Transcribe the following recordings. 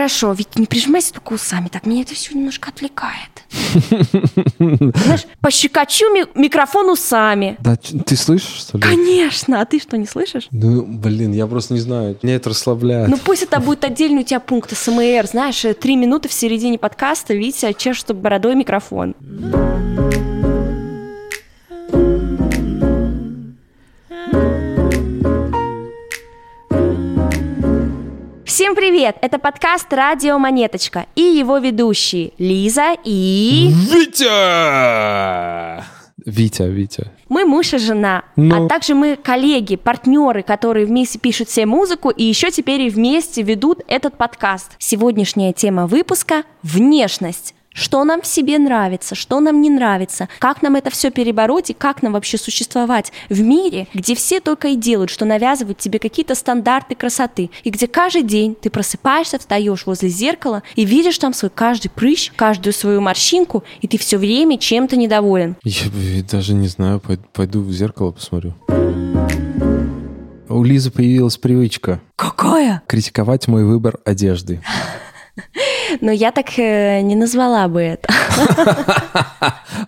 хорошо, ведь не прижимайся только усами, так меня это все немножко отвлекает. Знаешь, пощекочу ми- микрофон усами. Да, ч- ты слышишь, что ли? Конечно, а ты что, не слышишь? Ну, блин, я просто не знаю. Меня это расслабляет. Ну пусть это будет отдельный у тебя пункт СМР, знаешь, э, три минуты в середине подкаста, Витя чешет бородой микрофон. Всем привет! Это подкаст «Радио Монеточка» и его ведущие Лиза и... Витя! Витя, Витя. Мы муж и жена, Ну. а также мы коллеги, партнеры, которые вместе пишут все музыку и еще теперь и вместе ведут этот подкаст. Сегодняшняя тема выпуска – внешность. Что нам в себе нравится, что нам не нравится, как нам это все перебороть и как нам вообще существовать в мире, где все только и делают, что навязывают тебе какие-то стандарты красоты, и где каждый день ты просыпаешься, встаешь возле зеркала и видишь там свой каждый прыщ, каждую свою морщинку, и ты все время чем-то недоволен. Я даже не знаю, пой- пойду в зеркало посмотрю. У Лизы появилась привычка Какая? критиковать мой выбор одежды. Но я так э, не назвала бы это.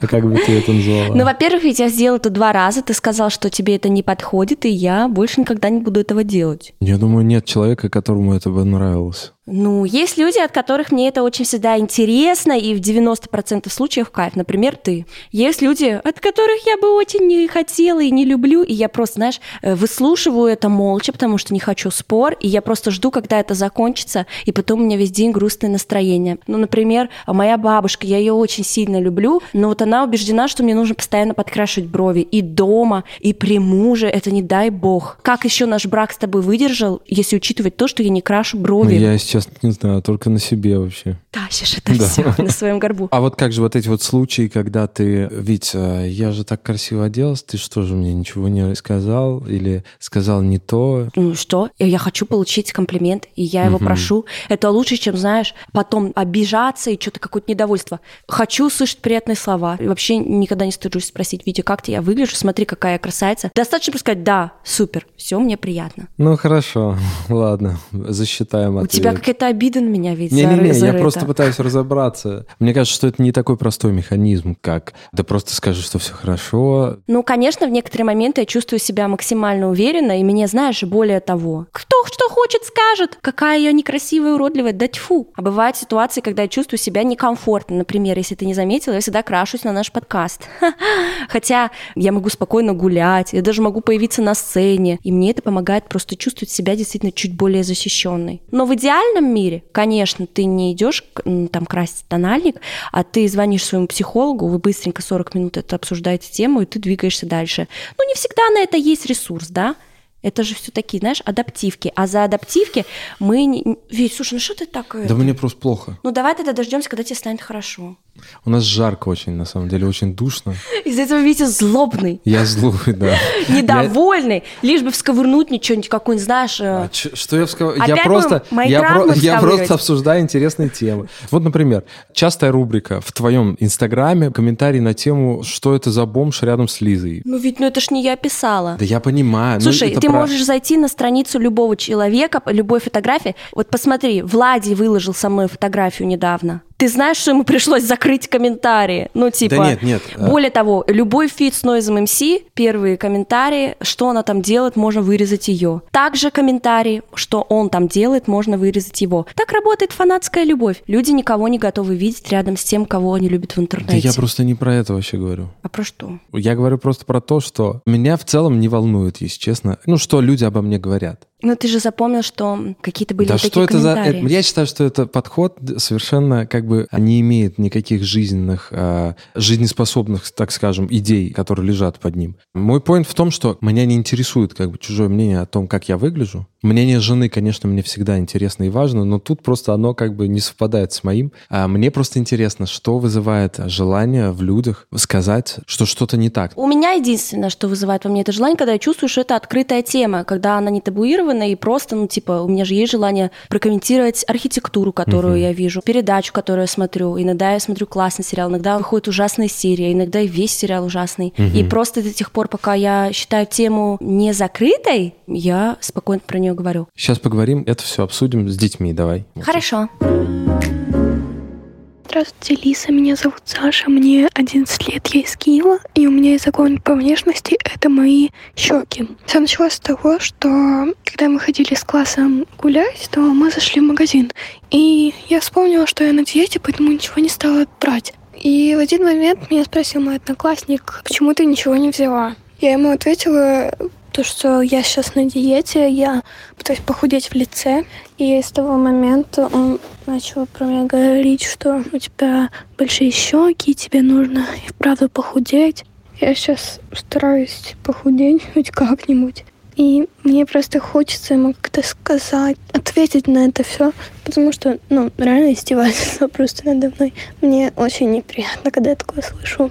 А как бы ты это назвала? Ну, во-первых, ведь я сделала это два раза. Ты сказал, что тебе это не подходит, и я больше никогда не буду этого делать. Я думаю, нет человека, которому это бы нравилось. Ну, есть люди, от которых мне это очень всегда интересно, и в 90% случаев кайф. Например, ты. Есть люди, от которых я бы очень не хотела и не люблю, и я просто, знаешь, э, выслушиваю это молча, потому что не хочу спор, и я просто жду, когда это закончится, и потом у меня весь день грустное настроение. Ну, например, моя бабушка, я ее очень сильно люблю, но вот она убеждена, что мне нужно постоянно подкрашивать брови и дома, и при муже, это не дай бог. Как еще наш брак с тобой выдержал, если учитывать то, что я не крашу Ну, брови? я, честно, не знаю, только на себе вообще. Тащишь это Да. все на своем горбу. А вот как же вот эти вот случаи, когда ты, ведь э, я же так красиво оделась, ты что же мне ничего не сказал или сказал не то? Ну что? Я хочу получить комплимент, и я его Мгм. прошу. Это лучше, чем, знаешь, потом обижаться и что-то какое-то недовольство. Хочу услышать приятные слова. И вообще никогда не стыжусь спросить, Витя, как ты я выгляжу? Смотри, какая я красавица. Достаточно просто сказать, да, супер, все, мне приятно. Ну хорошо, ладно, засчитаем У ответ. тебя какая-то обида на меня ведь Не-не-не, за- я просто пытаюсь разобраться. Мне кажется, что это не такой простой механизм, как да просто скажи, что все хорошо. Ну, конечно, в некоторые моменты я чувствую себя максимально уверенно, и мне, знаешь, более того, кто что хочет, скажет, какая я некрасивая, уродливая, да тьфу. А бывают ситуации, когда я чувствую себя некомфортно. Например, если ты не заметила, я всегда крашусь на наш подкаст. Хотя я могу спокойно гулять, я даже могу появиться на сцене, и мне это помогает просто чувствовать себя действительно чуть более защищенной. Но в идеальном мире, конечно, ты не идешь там красить тональник, а ты звонишь своему психологу, вы быстренько 40 минут это обсуждаете тему, и ты двигаешься дальше. Ну, не всегда на это есть ресурс, да? Это же все такие, знаешь, адаптивки. А за адаптивки мы... Не... Ведь, слушай, ну что ты так... Да это? мне просто плохо. Ну давай тогда дождемся, когда тебе станет хорошо. У нас жарко очень, на самом деле, очень душно. Из-за этого Витя злобный, Я злой, да. недовольный, лишь бы всковырнуть мне что-нибудь какой-нибудь, знаешь... э, А что я сказал? Я просто, я, про- просто обсуждаю интересные темы. Вот, например, частая рубрика в твоем инстаграме, комментарий на тему, что это за бомж рядом с Лизой. Ну ведь, ну это ж не я писала. Да я понимаю. ну, Слушай, ты про- можешь зайти на страницу любого человека, любой фотографии. Вот посмотри, Влади выложил со мной фотографию недавно. Ты знаешь, что ему пришлось закрыть комментарии? Ну, типа... Да нет, нет. а, Более того, любой фит с Noize MC, первые комментарии, что она там делает, можно вырезать ее. Также комментарии, что он там делает, можно вырезать его. Так работает фанатская любовь. Люди никого не готовы видеть рядом с тем, кого они любят в Да интернете. я просто не про это вообще говорю. А про что? Я говорю просто про то, что меня в целом не волнует, если честно. Ну, что люди обо мне говорят. Ну, ты же запомнил, что какие-то были да вот что такие это за... э, Я считаю, что это подход совершенно как бы не имеет никаких жизненных, а, жизнеспособных, так скажем, идей, которые лежат под ним. Мой поинт в том, что меня не интересует как бы чужое мнение о том, как я выгляжу. Мнение жены, конечно, мне всегда интересно и важно, но тут просто оно как бы не совпадает с моим. А мне просто интересно, что вызывает желание в людях сказать, что что-то не так. У меня единственное, что вызывает во мне это желание, когда я чувствую, что это открытая тема, когда она не табуирована, мотивирована и просто, ну, типа, у меня же есть желание прокомментировать архитектуру, которую я вижу, передачу, которую я смотрю. Иногда я смотрю классный сериал, иногда выходит ужасная серия, иногда и весь сериал ужасный. И просто до тех пор, пока я считаю тему не закрытой, я спокойно про нее говорю. Сейчас поговорим, это все обсудим с детьми, давай. Хорошо. Здравствуйте, Лиса, меня зовут Саша, мне 11 лет, я из Киева, и у меня есть закон по внешности, это мои щеки. Все началось с того, что когда мы ходили с классом гулять, то мы зашли в магазин, и я вспомнила, что я на диете, поэтому ничего не стала брать. И в один момент меня спросил мой одноклассник, почему ты ничего не взяла? Я ему ответила, то, что я сейчас на диете, я пытаюсь похудеть в лице. И с того момента он начал про меня говорить, что у тебя большие щеки, тебе нужно и вправду похудеть. Я сейчас стараюсь похудеть хоть как-нибудь. И мне просто хочется ему как-то сказать, ответить на это все, потому что, ну, реально издевательство просто надо мной. Мне очень неприятно, когда я такое слышу.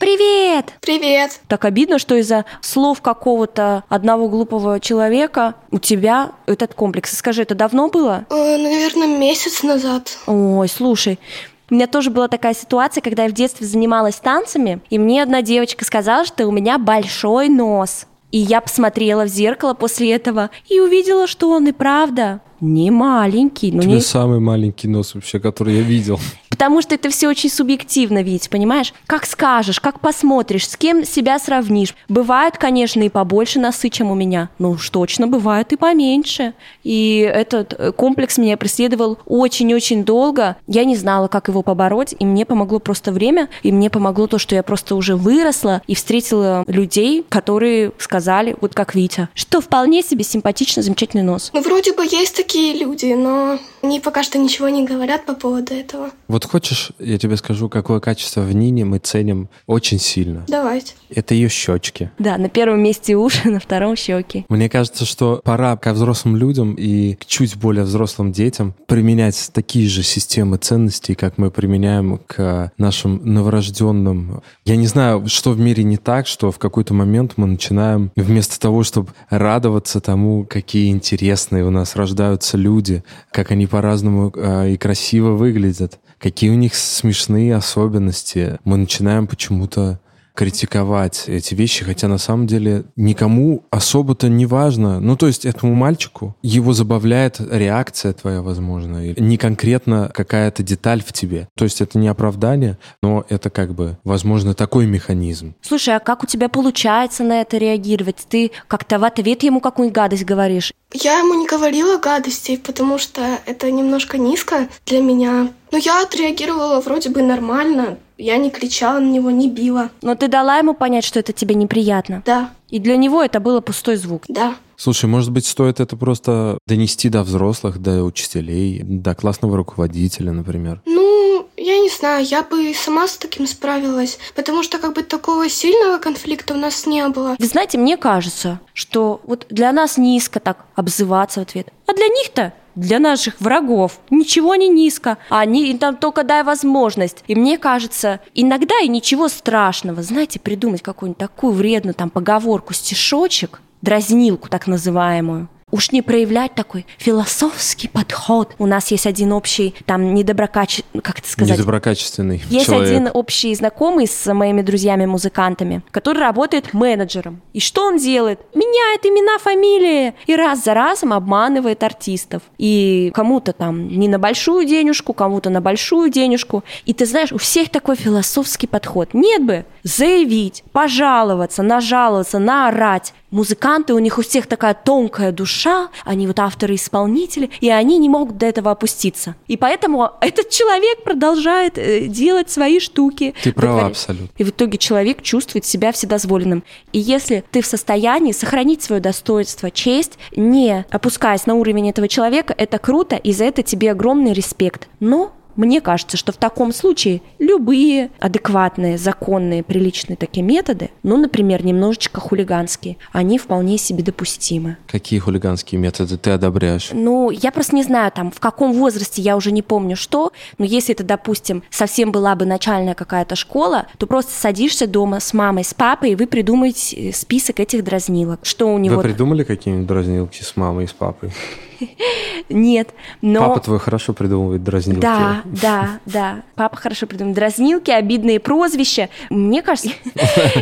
Привет! Привет! Так обидно, что из-за слов какого-то одного глупого человека у тебя этот комплекс. Скажи, это давно было? Э, наверное, месяц назад. Ой, слушай, у меня тоже была такая ситуация, когда я в детстве занималась танцами, и мне одна девочка сказала, что у меня большой нос. И я посмотрела в зеркало после этого и увидела, что он и правда не маленький. У Ну, тебя не... самый маленький нос вообще, который я видел. Потому что это все очень субъективно, Вить, понимаешь? Как скажешь, как посмотришь, с кем себя сравнишь. Бывают, конечно, и побольше носы, чем у меня. Ну уж точно бывают и поменьше. И этот э, комплекс меня преследовал очень-очень долго. Я не знала, как его побороть, и мне помогло просто время, и мне помогло то, что я просто уже выросла и встретила людей, которые сказали, вот как Витя, что вполне себе симпатичный, замечательный нос. Ну, вроде бы есть такие люди, но они пока что ничего не говорят по поводу этого. Вот хочешь, я тебе скажу, какое качество в Нине мы ценим очень сильно. Давайте. Это ее щечки. Да, на первом месте уши, на втором щеки. Мне кажется, что пора ко взрослым людям и к чуть более взрослым детям применять такие же системы ценностей, как мы применяем к нашим новорожденным. Я не знаю, что в мире не так, что в какой-то момент мы начинаем вместо того, чтобы радоваться тому, какие интересные у нас рождаются люди, как они по-разному э, и красиво выглядят, какие у них смешные особенности, мы начинаем почему-то критиковать эти вещи, хотя на самом деле никому особо-то не важно. Ну, то есть этому мальчику его забавляет реакция твоя, возможно, или не конкретно какая-то деталь в тебе. То есть это не оправдание, но это как бы, возможно, такой механизм. Слушай, а как у тебя получается на это реагировать? Ты как-то в ответ ему какую-нибудь гадость говоришь? Я ему не говорила гадостей, потому что это немножко низко для меня. Но я отреагировала вроде бы нормально. Я не кричала на него, не била. Но ты дала ему понять, что это тебе неприятно. Да, И для него это было пустой звук. да. Слушай, может быть, стоит это просто донести до взрослых, до учителей, до классного руководителя, например. Ну, знаю, я бы и сама с таким справилась, потому что как бы такого сильного конфликта у нас не было. Вы знаете, мне кажется, что вот для нас низко так обзываться в ответ. А для них-то для наших врагов ничего не низко. Они там только дай возможность. И мне кажется, иногда и ничего страшного. Знаете, придумать какую-нибудь такую вредную там поговорку, стишочек, дразнилку так называемую. Уж не проявлять такой философский подход. У нас есть один общий, там, недоброкаче... Как это сказать? Недоброкачественный Есть человек. один общий знакомый с моими друзьями-музыкантами, который работает менеджером. И что он делает? Меняет имена, фамилии. И раз за разом обманывает артистов. И кому-то там не на большую денежку, кому-то на большую денежку. И ты знаешь, у всех такой философский подход. Нет бы заявить, пожаловаться, нажаловаться, наорать. Музыканты, у них у всех такая тонкая душа, они вот авторы-исполнители, и они не могут до этого опуститься. И поэтому этот человек продолжает э, делать свои штуки. Ты права вытворять. абсолютно. И в итоге человек чувствует себя вседозволенным. И если ты в состоянии сохранить свое достоинство, честь, не опускаясь на уровень этого человека, это круто, и за это тебе огромный респект. Но мне кажется, что в таком случае любые адекватные, законные, приличные такие методы, ну, например, немножечко хулиганские, они вполне себе допустимы. Какие хулиганские методы ты одобряешь? Ну, я просто не знаю, там, в каком возрасте, я уже не помню что, но если это, допустим, совсем была бы начальная какая-то школа, то просто садишься дома с мамой, с папой, и вы придумаете э, список этих дразнилок. Что у него... Вы придумали какие-нибудь дразнилки с мамой и с папой? Нет, но... Папа твой хорошо придумывает дразнилки. Да, да, да. Папа хорошо придумывает дразнилки, обидные прозвища. Мне кажется,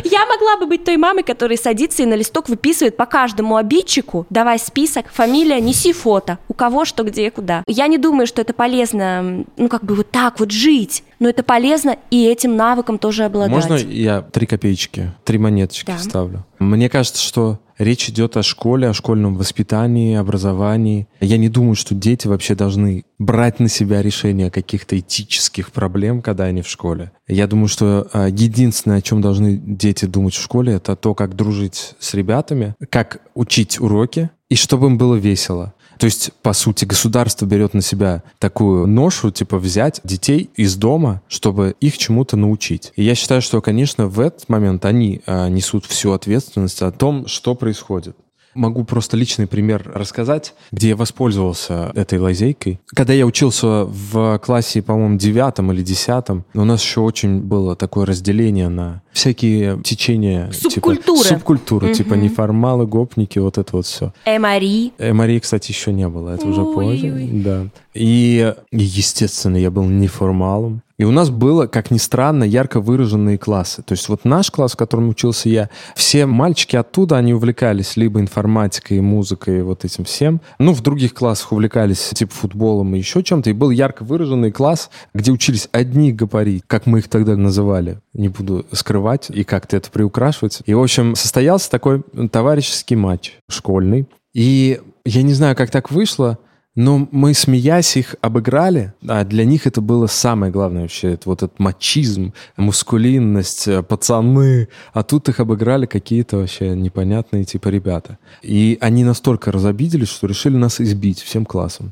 я могла бы быть той мамой, которая садится и на листок выписывает по каждому обидчику, давай список, фамилия, неси фото, у кого что, где, куда. Я не думаю, что это полезно, ну, как бы вот так вот жить, но это полезно и этим навыком тоже обладать. Можно я три копеечки, три монеточки да. вставлю? Мне кажется, что Речь идет о школе, о школьном воспитании, образовании. Я не думаю, что дети вообще должны брать на себя решение каких-то этических проблем, когда они в школе. Я думаю, что а, единственное, о чем должны дети думать в школе, это то, как дружить с ребятами, как учить уроки, и чтобы им было весело. То есть, по сути, государство берет на себя такую ношу, типа взять детей из дома, чтобы их чему-то научить. И я считаю, что, конечно, в этот момент они а, несут всю ответственность о том, что происходит. Могу просто личный пример рассказать, где я воспользовался этой лазейкой. Когда я учился в классе, по-моему, девятом или десятом, у нас еще очень было такое разделение на всякие течения. Субкультуры. Типа, субкультуры, угу. типа неформалы, гопники, вот это вот все. Эмари. Эмари, кстати, еще не было, это уже позже. Да. И, естественно, я был неформалом. И у нас было, как ни странно, ярко выраженные классы. То есть вот наш класс, в котором учился я, все мальчики оттуда, они увлекались либо информатикой, музыкой, вот этим всем. Ну, в других классах увлекались типа футболом и еще чем-то. И был ярко выраженный класс, где учились одни гапари, как мы их тогда называли. Не буду скрывать и как-то это приукрашивать. И, в общем, состоялся такой товарищеский матч школьный. И я не знаю, как так вышло, но мы, смеясь, их обыграли, а для них это было самое главное вообще. Это вот этот мачизм, мускулинность, э, пацаны. А тут их обыграли какие-то вообще непонятные типа ребята. И они настолько разобиделись, что решили нас избить всем классом.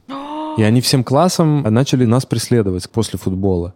И они всем классом начали нас преследовать после футбола.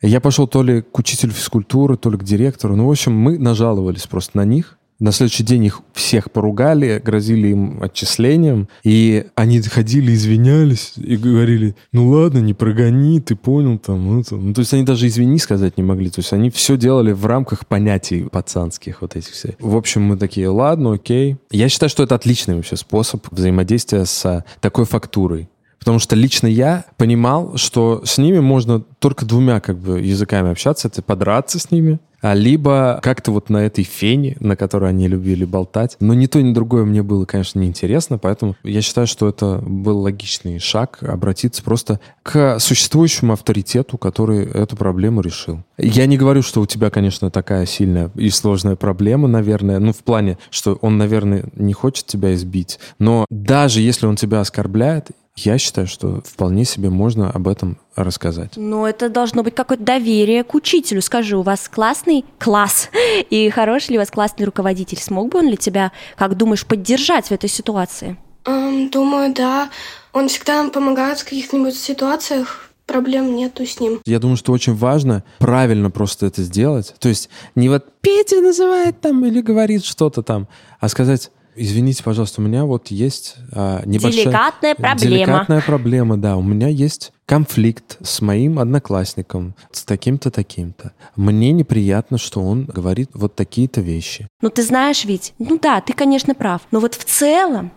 Я пошел то ли к учителю физкультуры, то ли к директору. Ну, в общем, мы нажаловались просто на них. На следующий день их всех поругали, грозили им отчислением, и они ходили, извинялись и говорили, ну ладно, не прогони, ты понял там. Это. Ну, то есть они даже извини сказать не могли. То есть они все делали в рамках понятий пацанских вот этих все. В общем, мы такие, ладно, окей. Я считаю, что это отличный вообще способ взаимодействия с такой фактурой. Потому что лично я понимал, что с ними можно только двумя как бы языками общаться. Это подраться с ними а либо как-то вот на этой фене, на которой они любили болтать. Но ни то, ни другое мне было, конечно, неинтересно, поэтому я считаю, что это был логичный шаг обратиться просто к существующему авторитету, который эту проблему решил. Я не говорю, что у тебя, конечно, такая сильная и сложная проблема, наверное, ну, в плане, что он, наверное, не хочет тебя избить, но даже если он тебя оскорбляет, я считаю, что вполне себе можно об этом рассказать. Но это должно быть какое-то доверие к учителю. Скажи, у вас классный класс, и хороший ли у вас классный руководитель? Смог бы он ли тебя, как думаешь, поддержать в этой ситуации? Um, думаю, да. Он всегда нам помогает в каких-нибудь ситуациях, проблем нету с ним. Я думаю, что очень важно правильно просто это сделать. То есть не вот Петя называет там или говорит что-то там, а сказать, Извините, пожалуйста, у меня вот есть а, небольшая... Деликатная проблема. Деликатная проблема, да. У меня есть конфликт с моим одноклассником, с таким-то, таким-то. Мне неприятно, что он говорит вот такие-то вещи. Ну, ты знаешь ведь, ну да, ты, конечно, прав. Но вот в целом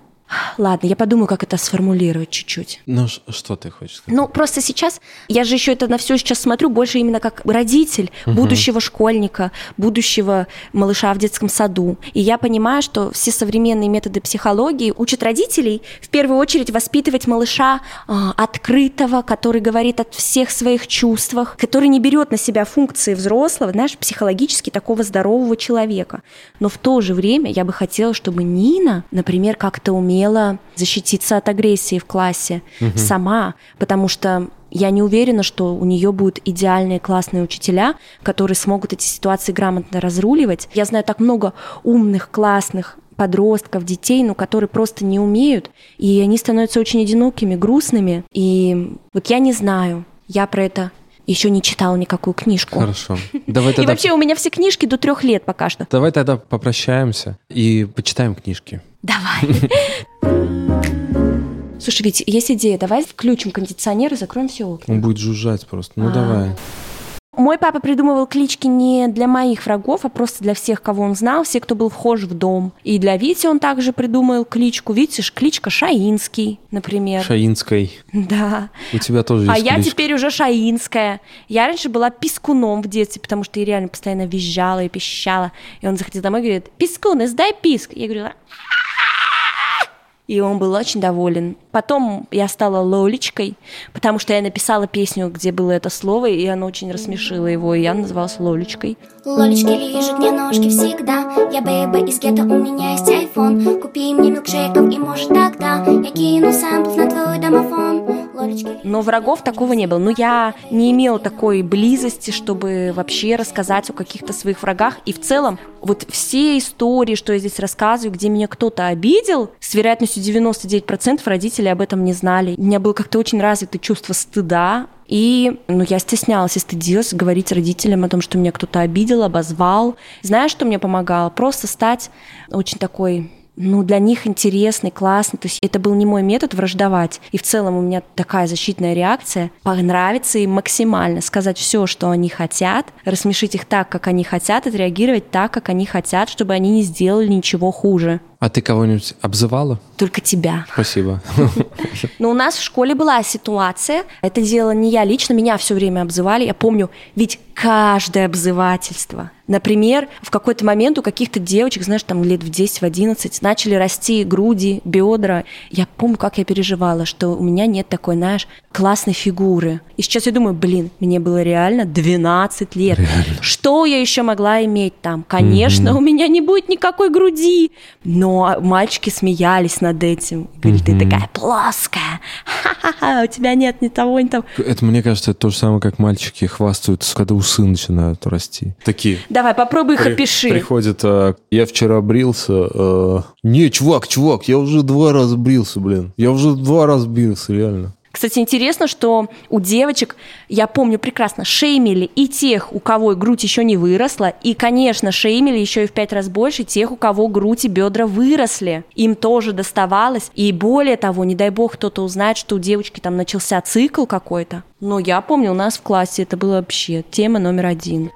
Ладно, я подумаю, как это сформулировать чуть-чуть. Ну, что ты хочешь сказать? Ну, просто сейчас, я же еще это на все сейчас смотрю больше именно как родитель угу. будущего школьника, будущего малыша в детском саду. И я понимаю, что все современные методы психологии учат родителей в первую очередь воспитывать малыша а, открытого, который говорит о всех своих чувствах, который не берет на себя функции взрослого, знаешь, психологически такого здорового человека. Но в то же время я бы хотела, чтобы Нина, например, как-то умела умела защититься от агрессии в классе угу. сама, потому что я не уверена, что у нее будут идеальные классные учителя, которые смогут эти ситуации грамотно разруливать. Я знаю так много умных, классных подростков, детей, ну, которые просто не умеют, и они становятся очень одинокими, грустными. И вот я не знаю, Я про это еще не читала никакую книжку. Хорошо. Давай И тогда, вообще у меня все книжки до трех лет пока что. давай тогда попрощаемся и почитаем книжки. Давай. Слушай, ведь есть идея, давай включим кондиционер и закроем все окна. Он будет жужжать просто. Ну А. давай. Мой папа придумывал клички не для моих врагов, а просто для всех, кого он знал, все, кто был вхож в дом. И для Вити он также придумал кличку. Видишь, кличка Шаинский, например. Шаинской. Да. У тебя тоже есть А я кличка. теперь уже Шаинская. Я раньше была пискуном в детстве, потому что я реально постоянно визжала и пищала. И он заходил домой и говорит, пискун, издай писк. Я говорю, и он был очень доволен. Потом я стала Лолечкой, потому что я написала песню, где было это слово, и оно очень рассмешило его, и я называлась Лолечкой. Лолечки лежат мне ножки всегда Я бэйба из гетто, у меня есть айфон Купи мне милкшейков и может тогда Я кину сэмплов на твой домофон Лолечки Но врагов такого не было. Но я не имела такой близости, чтобы вообще рассказать о каких-то своих врагах. И в целом, вот все истории, что я здесь рассказываю, где меня кто-то обидел, с вероятностью 99% родители об этом не знали. У меня было как-то очень развито чувство стыда. И ну, я стеснялась и стыдилась говорить родителям о том, что меня кто-то обидел, обозвал. Знаешь, что мне помогало? Просто стать очень такой ну, для них интересный, классный. То есть это был не мой метод враждовать. И в целом у меня такая защитная реакция. Понравиться им максимально, сказать все, что они хотят, рассмешить их так, как они хотят, отреагировать так, как они хотят, чтобы они не сделали ничего хуже. А ты кого-нибудь обзывала? Только тебя. Спасибо. Но у нас в школе была ситуация, это делала не я лично, меня все время обзывали. Я помню, ведь каждое обзывательство. Например, в какой-то момент у каких-то девочек, знаешь, там лет в 10, в 11, начали расти груди, бедра. Я помню, как я переживала, что у меня нет такой, знаешь, классной фигуры. И сейчас я думаю, блин, мне было реально 12 лет. Что я еще могла иметь там? Конечно, у меня не будет никакой груди. Но мальчики смеялись над этим. Говорят, ты такая плоская. Ха-ха-ха, у тебя нет ни того, ни того. Это, мне кажется, это то же самое, как мальчики хвастаются, когда усы начинают расти. Такие. Давай, попробуй их При- опиши. Приходит, а, я вчера брился. а, не, чувак, чувак, я уже два раза брился, блин. Я уже два раза брился, реально. Кстати, интересно, что у девочек, я помню прекрасно, шеймили и тех, у кого грудь еще не выросла, и, конечно, шеймили еще и в пять раз больше тех, у кого грудь и бедра выросли. Им тоже доставалось. И более того, не дай бог кто-то узнает, что у девочки там начался цикл какой-то. Но я помню, у нас в классе это было вообще тема номер один.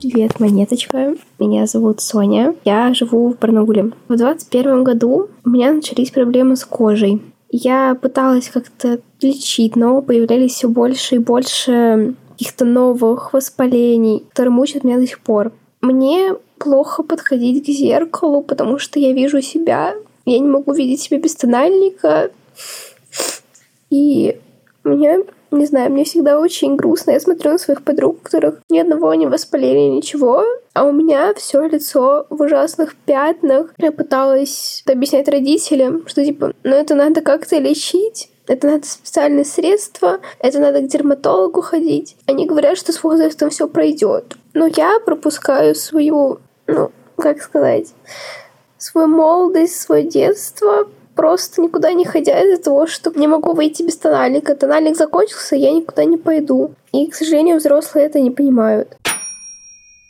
Привет, Монеточка. Меня зовут Соня. Я живу в Барнауле. В 21 году у меня начались проблемы с кожей. Я пыталась как-то лечить, но появлялись все больше и больше каких-то новых воспалений, которые мучают меня до сих пор. Мне плохо подходить к зеркалу, потому что я вижу себя. Я не могу видеть себя без тональника. И мне, не знаю, мне всегда очень грустно. Я смотрю на своих подруг, у которых ни одного не воспаления, ничего. А у меня все лицо в ужасных пятнах. Я пыталась объяснять родителям, что типа, ну это надо как-то лечить. Это надо специальные средства, это надо к дерматологу ходить. Они говорят, что с возрастом все пройдет. Но я пропускаю свою, ну, как сказать, свою молодость, свое детство, просто никуда не ходя из-за того, что не могу выйти без тональника. Тональник закончился, я никуда не пойду. И, к сожалению, взрослые это не понимают.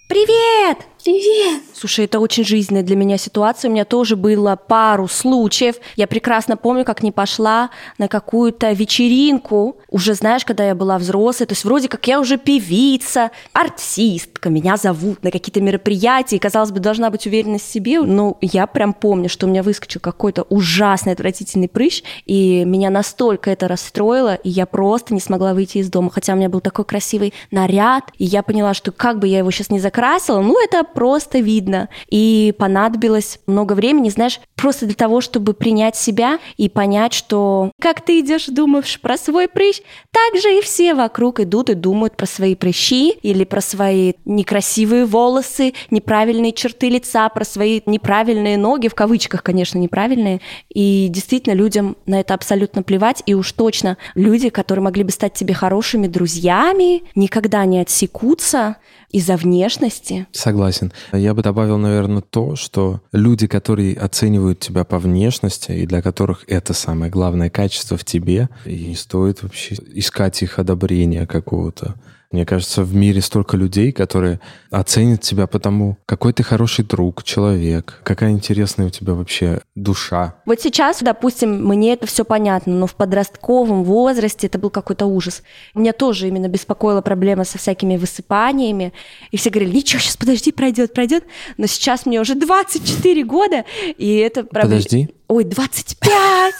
Привет! Привет! Слушай, это очень жизненная для меня ситуация. У меня тоже было пару случаев. Я прекрасно помню, как не пошла на какую-то вечеринку. Уже знаешь, когда я была взрослой, то есть вроде как я уже певица, артистка, меня зовут на какие-то мероприятия, и, казалось бы, должна быть уверенность в себе. Но я прям помню, что у меня выскочил какой-то ужасный, отвратительный прыщ, и меня настолько это расстроило, и я просто не смогла выйти из дома. Хотя у меня был такой красивый наряд, и я поняла, что как бы я его сейчас не закрасила, ну, это просто видно. И понадобилось много времени, знаешь, просто для того, чтобы принять себя и понять, что как ты идешь, думаешь про свой прыщ, так же и все вокруг идут и думают про свои прыщи или про свои некрасивые волосы, неправильные черты лица, про свои неправильные ноги, в кавычках, конечно, неправильные. И действительно, людям на это абсолютно плевать. И уж точно люди, которые могли бы стать тебе хорошими друзьями, никогда не отсекутся, из-за внешности. Согласен. Я бы добавил, наверное, то, что люди, которые оценивают тебя по внешности, и для которых это самое главное качество в тебе, и не стоит вообще искать их одобрения какого-то. Мне кажется, в мире столько людей, которые оценят тебя потому, какой ты хороший друг, человек, какая интересная у тебя вообще душа. Вот сейчас, допустим, мне это все понятно, но в подростковом возрасте это был какой-то ужас. Меня тоже именно беспокоила проблема со всякими высыпаниями. И все говорили, ничего, сейчас подожди, пройдет, пройдет. Но сейчас мне уже 24 года, и это. Подожди. Ой, 25!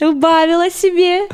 Убавила себе.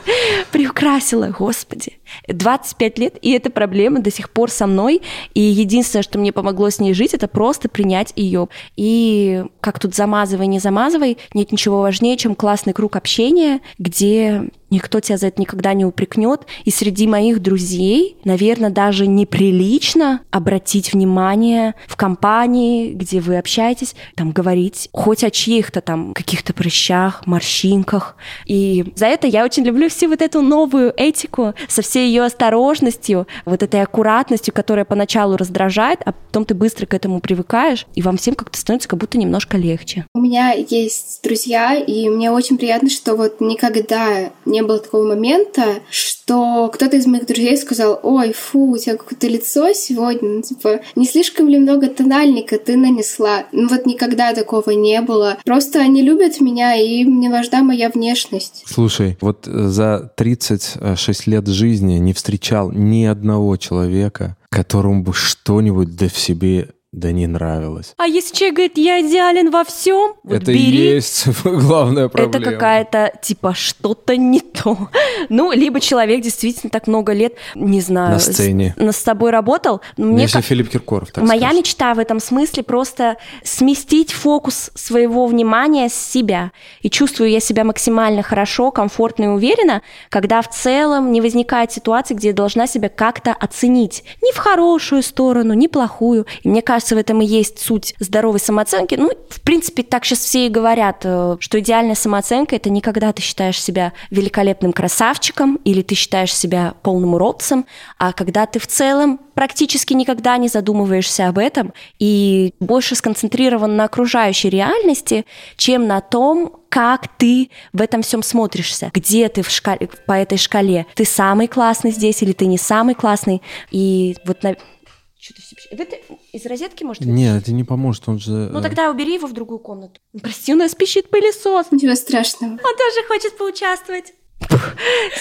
Приукрасила, господи. 25 лет, и эта проблема до сих пор со мной. И единственное, что мне помогло с ней жить, это просто принять ее. И как тут замазывай, не замазывай, нет ничего важнее, чем классный круг общения, где никто тебя за это никогда не упрекнет. И среди моих друзей, наверное, даже неприлично обратить внимание в компании, где вы общаетесь, там говорить хоть о чьих-то там каких-то прыщах, морщинках. И за это я очень люблю всю вот эту новую этику со всей ее осторожностью, вот этой аккуратностью, которая поначалу раздражает, а потом ты быстро к этому привыкаешь, и вам всем как-то становится как будто немножко легче. У меня есть друзья, и мне очень приятно, что вот никогда не не было такого момента, что кто-то из моих друзей сказал, ой, фу, у тебя какое-то лицо сегодня, ну, типа, не слишком ли много тональника ты нанесла? Ну вот никогда такого не было. Просто они любят меня, и мне важна моя внешность. Слушай, вот за 36 лет жизни не встречал ни одного человека, которому бы что-нибудь да в себе да не нравилось. А если человек говорит, я идеален во всем, вот это бери. и есть главная проблема. Это какая-то, типа, что-то не то. Ну, либо человек действительно так много лет, не знаю... На сцене. С, с тобой работал. Но мне Если ка- Филипп Киркоров, так Моя скажет. мечта в этом смысле просто сместить фокус своего внимания с себя. И чувствую я себя максимально хорошо, комфортно и уверенно, когда в целом не возникает ситуации, где я должна себя как-то оценить. Ни в хорошую сторону, ни плохую. И мне кажется, в этом и есть суть здоровой самооценки. Ну, в принципе, так сейчас все и говорят, э, что идеальная самооценка – это не когда ты считаешь себя великолепным красавчиком или ты считаешь себя полным уродцем, а когда ты в целом практически никогда не задумываешься об этом и больше сконцентрирован на окружающей реальности, чем на том, как ты в этом всем смотришься, где ты в шкале, по этой шкале. Ты самый классный здесь или ты не самый классный. И вот на... Что ты все? Это из розетки, может? Нет, это не поможет, он же... Ну э, тогда убери его в другую комнату. Прости, у нас пищит пылесос. Ничего страшного. Он тоже хочет поучаствовать.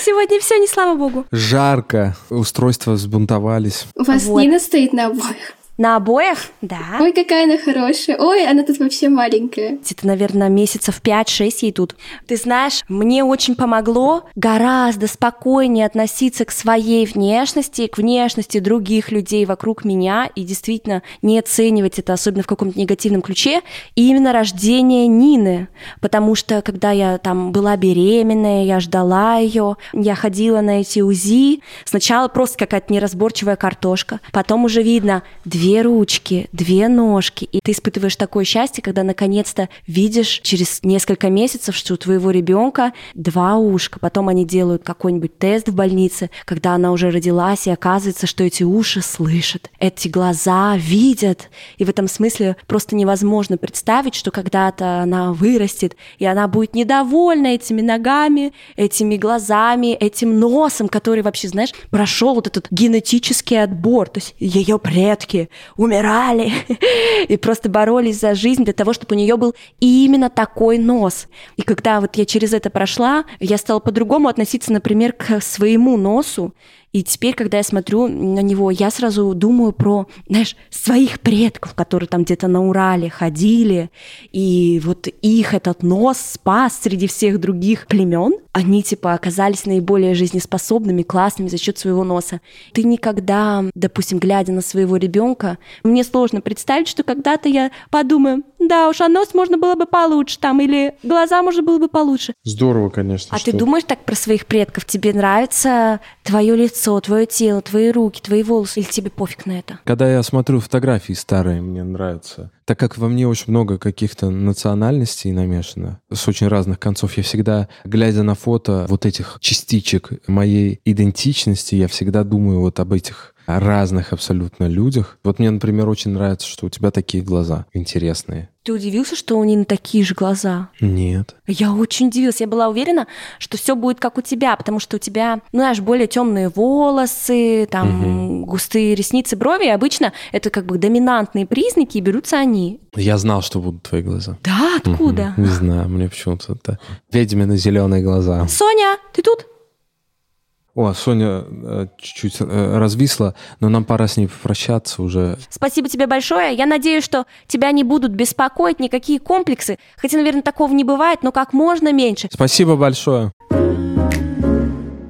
Сегодня все не слава богу. Жарко, устройства взбунтовались. У вас Вот. Нина стоит на обоих. На обоях? Да. Ой, какая она хорошая. Ой, она тут вообще маленькая. Где-то, наверное, месяцев 5-6 ей тут. Ты знаешь, мне очень помогло гораздо спокойнее относиться к своей внешности, к внешности других людей вокруг меня и действительно не оценивать это, особенно в каком-то негативном ключе, и именно рождение Нины. Потому что, когда я там была беременная, я ждала ее, я ходила на эти УЗИ, сначала просто какая-то неразборчивая картошка, потом уже видно две ручки, две ножки, и ты испытываешь такое счастье, когда наконец-то видишь через несколько месяцев, что у твоего ребенка два ушка, потом они делают какой-нибудь тест в больнице, когда она уже родилась, и оказывается, что эти уши слышат, эти глаза видят, и в этом смысле просто невозможно представить, что когда-то она вырастет, и она будет недовольна этими ногами, этими глазами, этим носом, который вообще, знаешь, прошел вот этот генетический отбор, то есть ее предки умирали и просто боролись за жизнь для того, чтобы у нее был именно такой нос. И когда вот я через это прошла, я стала по-другому относиться, например, к своему носу. И теперь, когда я смотрю на него, я сразу думаю про, знаешь, своих предков, которые там где-то на Урале ходили, и вот их этот нос спас среди всех других племен. Они, типа, оказались наиболее жизнеспособными, классными за счет своего носа. Ты никогда, допустим, глядя на своего ребенка, мне сложно представить, что когда-то я подумаю, да уж, а нос можно было бы получше там, или глаза можно было бы получше. Здорово, конечно. А что- ты думаешь так про своих предков? Тебе нравится твое лицо, твое тело, твои руки, твои волосы, или тебе пофиг на это? Когда я смотрю фотографии старые, мне нравится Так как во мне очень много каких-то национальностей намешано, с очень разных концов, я всегда, глядя на фото вот этих частичек моей идентичности, я всегда думаю вот об этих разных абсолютно людях. Вот мне, например, очень нравится, что у тебя такие глаза интересные. Ты удивился, что у Нины такие же глаза? Нет. Я очень удивилась. Я была уверена, что все будет как у тебя, потому что у тебя, ну, знаешь, более темные волосы, там угу. густые ресницы, брови. И обычно это как бы доминантные признаки, и берутся они. Я знал, что будут твои глаза. Да, откуда? Угу. Не знаю, мне почему-то это ведьмины зеленые глаза. Соня, ты тут? О, Соня э, чуть-чуть э, развисла, но нам пора с ней попрощаться уже. Спасибо тебе большое. Я надеюсь, что тебя не будут беспокоить никакие комплексы. Хотя, наверное, такого не бывает, но как можно меньше. Спасибо большое.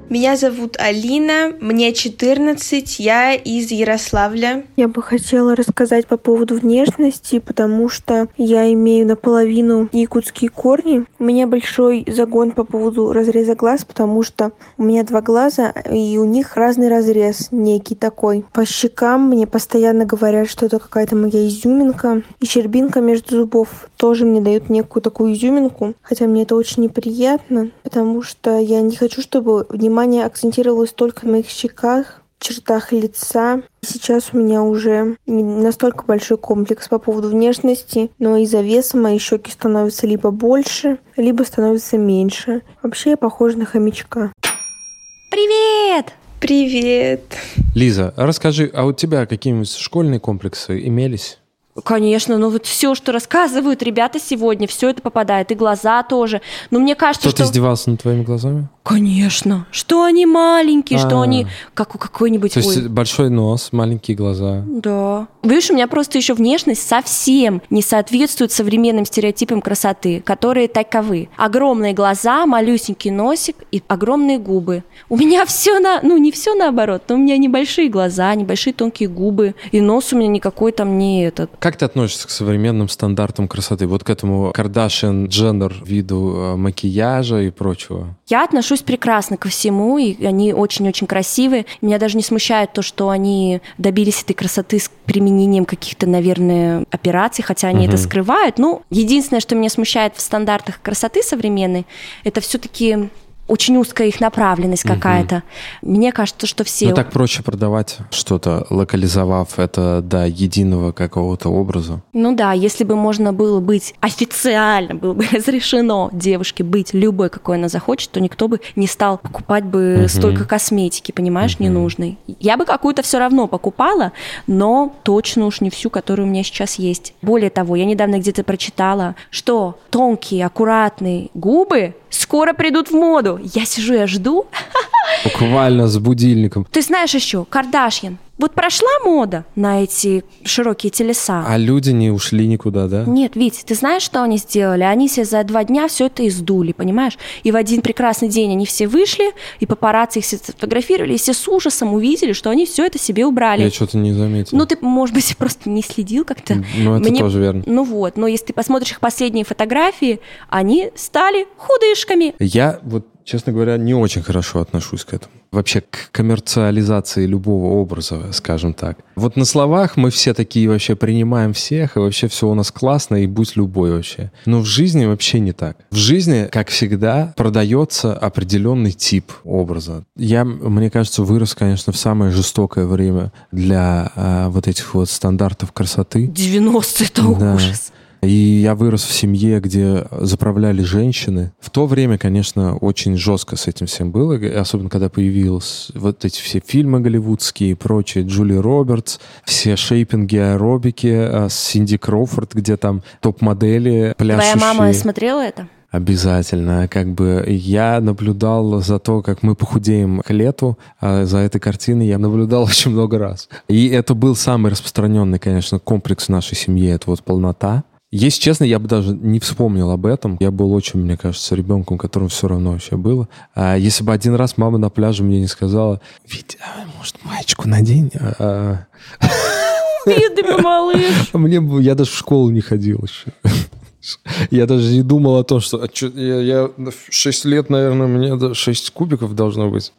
Меня зовут Алина, мне 14, я из Ярославля. Я бы хотела рассказать по поводу внешности, потому что я имею наполовину якутские корни. У меня большой загон по поводу разреза глаз, потому что у меня два глаза, и у них разный разрез, некий такой. По щекам мне постоянно говорят, что это какая-то моя изюминка. И щербинка между зубов тоже мне дают некую такую изюминку, хотя мне это очень неприятно, потому что я не хочу, чтобы внимание внимание акцентировалось только на моих щеках, чертах лица. Сейчас у меня уже не настолько большой комплекс по поводу внешности, но из-за веса мои щеки становятся либо больше, либо становятся меньше. Вообще я похожа на хомячка. Привет! Привет! Лиза, расскажи, а у тебя какие-нибудь школьные комплексы имелись? Конечно, но вот все, что рассказывают ребята сегодня, все это попадает, и глаза тоже. Но мне кажется, Кто-то что... издевался над твоими глазами? Конечно. Что они маленькие, что они как у какой-нибудь... То есть Ой. большой нос, маленькие глаза. Да. Видишь, у меня просто еще внешность совсем не соответствует современным стереотипам красоты, которые таковы. Огромные глаза, малюсенький носик и огромные губы. У меня все на... Ну, не все наоборот, но у меня небольшие глаза, небольшие тонкие губы, и нос у меня никакой там не этот. Как ты относишься к современным стандартам красоты? Вот к этому Кардашиан Дженнер виду э, макияжа и прочего? Я отношусь прекрасно ко всему, и они очень-очень красивые. Меня даже не смущает то, что они добились этой красоты с применением каких-то, наверное, операций, хотя они угу. это скрывают. Ну, единственное, что меня смущает в стандартах красоты современной, это все-таки очень узкая их направленность какая-то. Угу. Мне кажется, что все... Ну так проще продавать что-то, локализовав это до единого какого-то образа. Ну да, если бы можно было быть официально, было бы разрешено девушке быть любой, какой она захочет, то никто бы не стал покупать бы угу. столько косметики, понимаешь, угу. ненужной. Я бы какую-то все равно покупала, но точно уж не всю, которую у меня сейчас есть. Более того, я недавно где-то прочитала, что тонкие, аккуратные губы скоро придут в моду. Я сижу, я жду. Буквально с будильником. Ты знаешь еще, Кардашьян, вот прошла мода на эти широкие телеса. А люди не ушли никуда, да? Нет, Вить, ты знаешь, что они сделали? Они себе за два дня все это издули, понимаешь? И в один прекрасный день они все вышли, и папарацци их все сфотографировали, и все с ужасом увидели, что они все это себе убрали. Я что-то не заметил. Ну, ты, может быть, просто не следил как-то. Ну, это Мне... тоже верно. Ну вот, но если ты посмотришь их последние фотографии, они стали худышками. Я вот честно говоря, не очень хорошо отношусь к этому. Вообще к коммерциализации любого образа, скажем так. Вот на словах мы все такие вообще принимаем всех, и вообще все у нас классно, и будь любой вообще. Но в жизни вообще не так. В жизни, как всегда, продается определенный тип образа. Я, мне кажется, вырос, конечно, в самое жестокое время для а, вот этих вот стандартов красоты. 90-е это да. ужас. И я вырос в семье, где заправляли женщины. В то время, конечно, очень жестко с этим всем было, особенно когда появились вот эти все фильмы голливудские и прочие, Джули Робертс, все шейпинги, аэробики, а, Синди Кроуфорд, где там топ-модели, пляшущие. Твоя мама смотрела это? Обязательно. Как бы я наблюдал за то, как мы похудеем к лету, а за этой картиной я наблюдал очень много раз. И это был самый распространенный, конечно, комплекс в нашей семье. Это вот полнота. Если честно, я бы даже не вспомнил об этом. Я был очень, мне кажется, ребенком, которому все равно вообще было. А если бы один раз мама на пляже мне не сказала, Витя, а, может, маечку надень? А, Бедный малыш. Мне бы, я даже в школу не ходил еще. Я даже не думал о том, что, я, я 6 лет, наверное, мне 6 кубиков должно быть.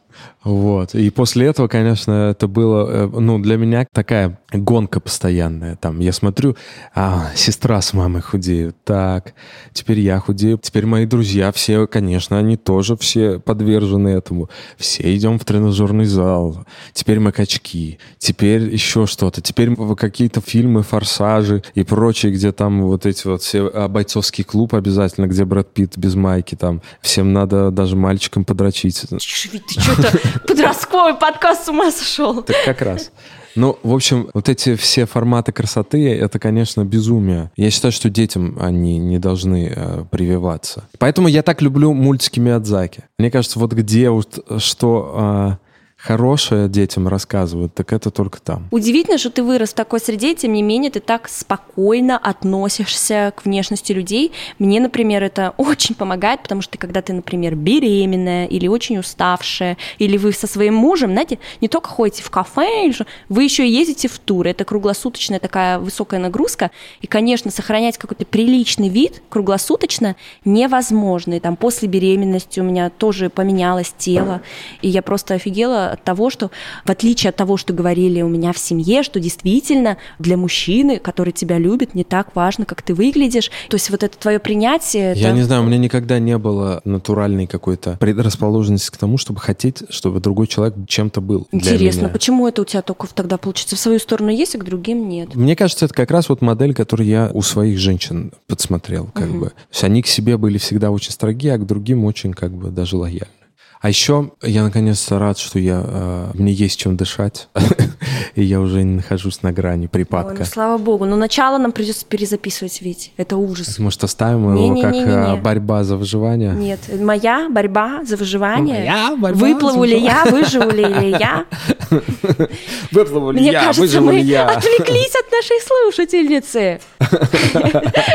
Вот. И после этого, конечно, это было, э, ну, для меня такая гонка постоянная. Там я смотрю, а, сестра с мамой худеют. Так, теперь я худею. Теперь мои друзья все, конечно, они тоже все подвержены этому. Все идем в тренажерный зал. Теперь мы качки. Теперь еще что-то. Теперь какие-то фильмы, форсажи и прочее, где там вот эти вот все а, бойцовский клуб обязательно, где Брэд Питт без майки там. Всем надо даже мальчикам подрочить. Ты что-то подростковый подкаст с ума сошел. Так как раз. Ну, в общем, вот эти все форматы красоты, это, конечно, безумие. Я считаю, что детям они не должны э, прививаться. Поэтому я так люблю мультики Миядзаки. Мне кажется, вот где вот что... Э, хорошее детям рассказывают, так это только там. Удивительно, что ты вырос в такой среде, тем не менее ты так спокойно относишься к внешности людей. Мне, например, это очень помогает, потому что когда ты, например, беременная или очень уставшая, или вы со своим мужем, знаете, не только ходите в кафе, вы еще и ездите в туры. Это круглосуточная такая высокая нагрузка. И, конечно, сохранять какой-то приличный вид круглосуточно невозможно. И там после беременности у меня тоже поменялось тело, и я просто офигела от того, что в отличие от того, что говорили у меня в семье, что действительно для мужчины, который тебя любит, не так важно, как ты выглядишь. То есть вот это твое принятие... Я это... не знаю, у меня никогда не было натуральной какой-то предрасположенности к тому, чтобы хотеть, чтобы другой человек чем-то был. Интересно, почему это у тебя только тогда получится в свою сторону есть, а к другим нет? Мне кажется, это как раз вот модель, которую я у своих женщин подсмотрел, как угу. бы. То есть они к себе были всегда очень строги, а к другим очень как бы даже лояльны. А еще я наконец-то рад, что я, э, мне есть чем дышать, и я уже не нахожусь на грани припадка. Ой, ну, слава богу. Но начало нам придется перезаписывать, ведь это ужас. Может, оставим его не, как не, не, борьба за выживание? Нет, моя борьба за выживание. Моя борьба Выплыву ли я, выживу ли я? Выплыву ли я, выживу ли я? отвлеклись от нашей слушательницы.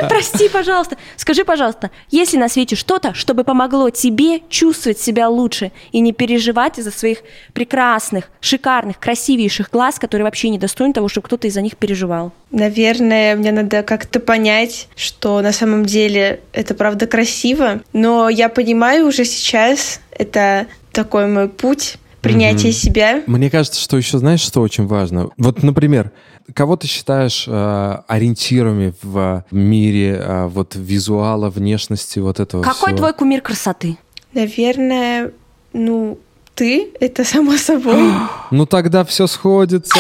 Прости, пожалуйста. Скажи, пожалуйста, есть ли на свете что-то, чтобы помогло тебе чувствовать себя лучше, лучше и не переживать из-за своих прекрасных, шикарных, красивейших глаз, которые вообще не достойны того, чтобы кто-то из-за них переживал. Наверное, мне надо как-то понять, что на самом деле это правда красиво, но я понимаю уже сейчас, это такой мой путь принятия mm-hmm. себя. Мне кажется, что еще знаешь, что очень важно? Вот, например, кого ты считаешь э, ориентирами в мире э, вот визуала, внешности, вот этого Какой всего? твой кумир красоты? Наверное, ну, ты, это само собой. ну тогда все сходится.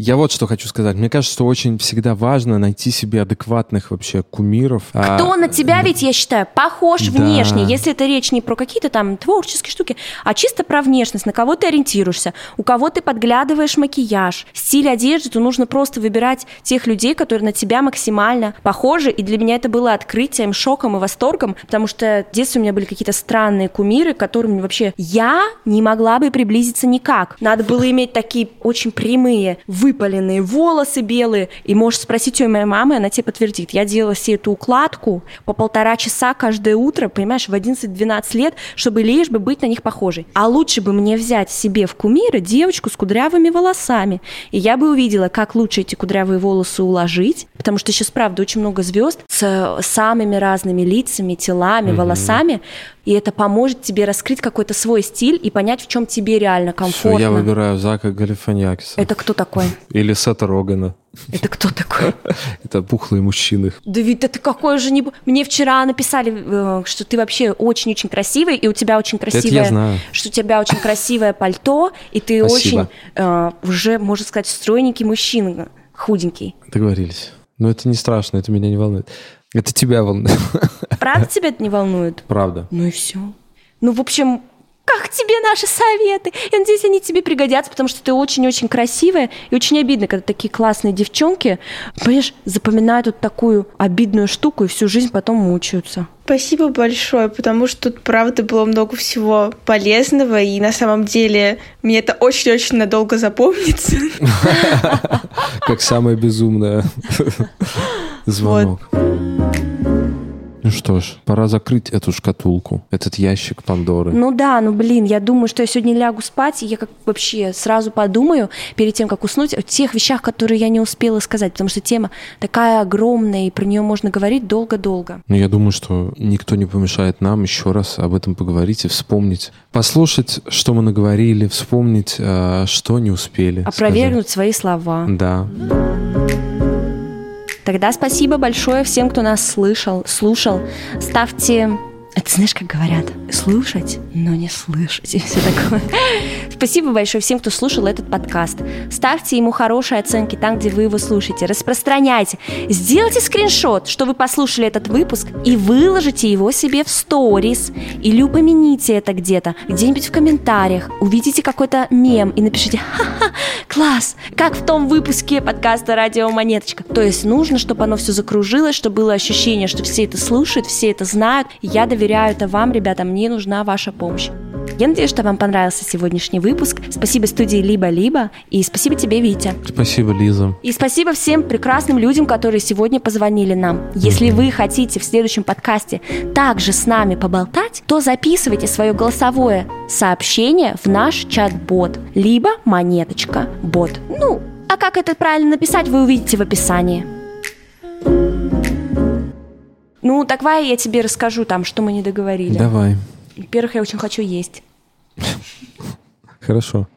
Я вот что хочу сказать. Мне кажется, что очень всегда важно найти себе адекватных вообще кумиров. А, Кто а, на тебя ведь, я считаю, похож да. внешне, если это речь не про какие-то там творческие штуки, а чисто про внешность, на кого ты ориентируешься, у кого ты подглядываешь макияж, стиль одежды, то нужно просто выбирать тех людей, которые на тебя максимально похожи, и для меня это было открытием, шоком и восторгом, потому что в детстве у меня были какие-то странные кумиры, к которым вообще я не могла бы приблизиться никак. Надо было иметь такие очень прямые, выпаленные волосы белые. И можешь спросить у моей мамы, она тебе подтвердит. Я делала себе эту укладку по полтора часа каждое утро, понимаешь, в 11-12 лет, чтобы лишь бы быть на них похожей. А лучше бы мне взять себе в кумира девочку с кудрявыми волосами. И я бы увидела, как лучше эти кудрявые волосы уложить, потому что сейчас, правда, очень много звезд с самыми разными лицами, телами, mm-hmm. волосами и это поможет тебе раскрыть какой-то свой стиль и понять, в чем тебе реально комфортно. Все, я выбираю Зака Галифаньякиса. Это кто такой? Или Сета Рогана. Это кто такой? Это пухлые мужчины. Да ведь это какой же не... Мне вчера написали, э, что ты вообще очень-очень красивый, и у тебя очень красивое... Это я знаю. Что у тебя очень красивое пальто, и ты Спасибо. очень э, уже, можно сказать, стройненький мужчина, худенький. Договорились. Но это не страшно, это меня не волнует. Это тебя волнует. Правда тебя это не волнует? Правда. Ну и все. Ну, в общем, как тебе наши советы? Я надеюсь, они тебе пригодятся, потому что ты очень-очень красивая и очень обидно, когда такие классные девчонки, понимаешь, запоминают вот такую обидную штуку и всю жизнь потом мучаются. Спасибо большое, потому что тут, правда, было много всего полезного, и на самом деле мне это очень-очень надолго запомнится. Как самое безумное звонок. Ну что ж, пора закрыть эту шкатулку, этот ящик Пандоры. Ну да, ну блин, я думаю, что я сегодня лягу спать, и я как вообще сразу подумаю перед тем, как уснуть, о тех вещах, которые я не успела сказать, потому что тема такая огромная, и про нее можно говорить долго-долго. Но я думаю, что никто не помешает нам еще раз об этом поговорить и вспомнить, послушать, что мы наговорили, вспомнить, а, что не успели. Опровергнуть свои слова. Да. Тогда спасибо большое всем, кто нас слышал, слушал. Ставьте это знаешь, как говорят, слушать, но не слышать. И все такое. Спасибо большое всем, кто слушал этот подкаст. Ставьте ему хорошие оценки там, где вы его слушаете. Распространяйте. Сделайте скриншот, что вы послушали этот выпуск, и выложите его себе в сторис. Или упомяните это где-то, где-нибудь в комментариях. Увидите какой-то мем и напишите «Ха-ха, класс!» Как в том выпуске подкаста «Радио Монеточка». То есть нужно, чтобы оно все закружилось, чтобы было ощущение, что все это слушают, все это знают. Я доверяю доверяю это вам, ребята, мне нужна ваша помощь. Я надеюсь, что вам понравился сегодняшний выпуск. Спасибо студии «Либо-либо» и спасибо тебе, Витя. Спасибо, Лиза. И спасибо всем прекрасным людям, которые сегодня позвонили нам. Если вы хотите в следующем подкасте также с нами поболтать, то записывайте свое голосовое сообщение в наш чат-бот, либо монеточка бот. Ну, а как это правильно написать, вы увидите в описании. Ну, давай я тебе расскажу там, что мы не договорили. Давай. Во-первых, я очень хочу есть. Хорошо.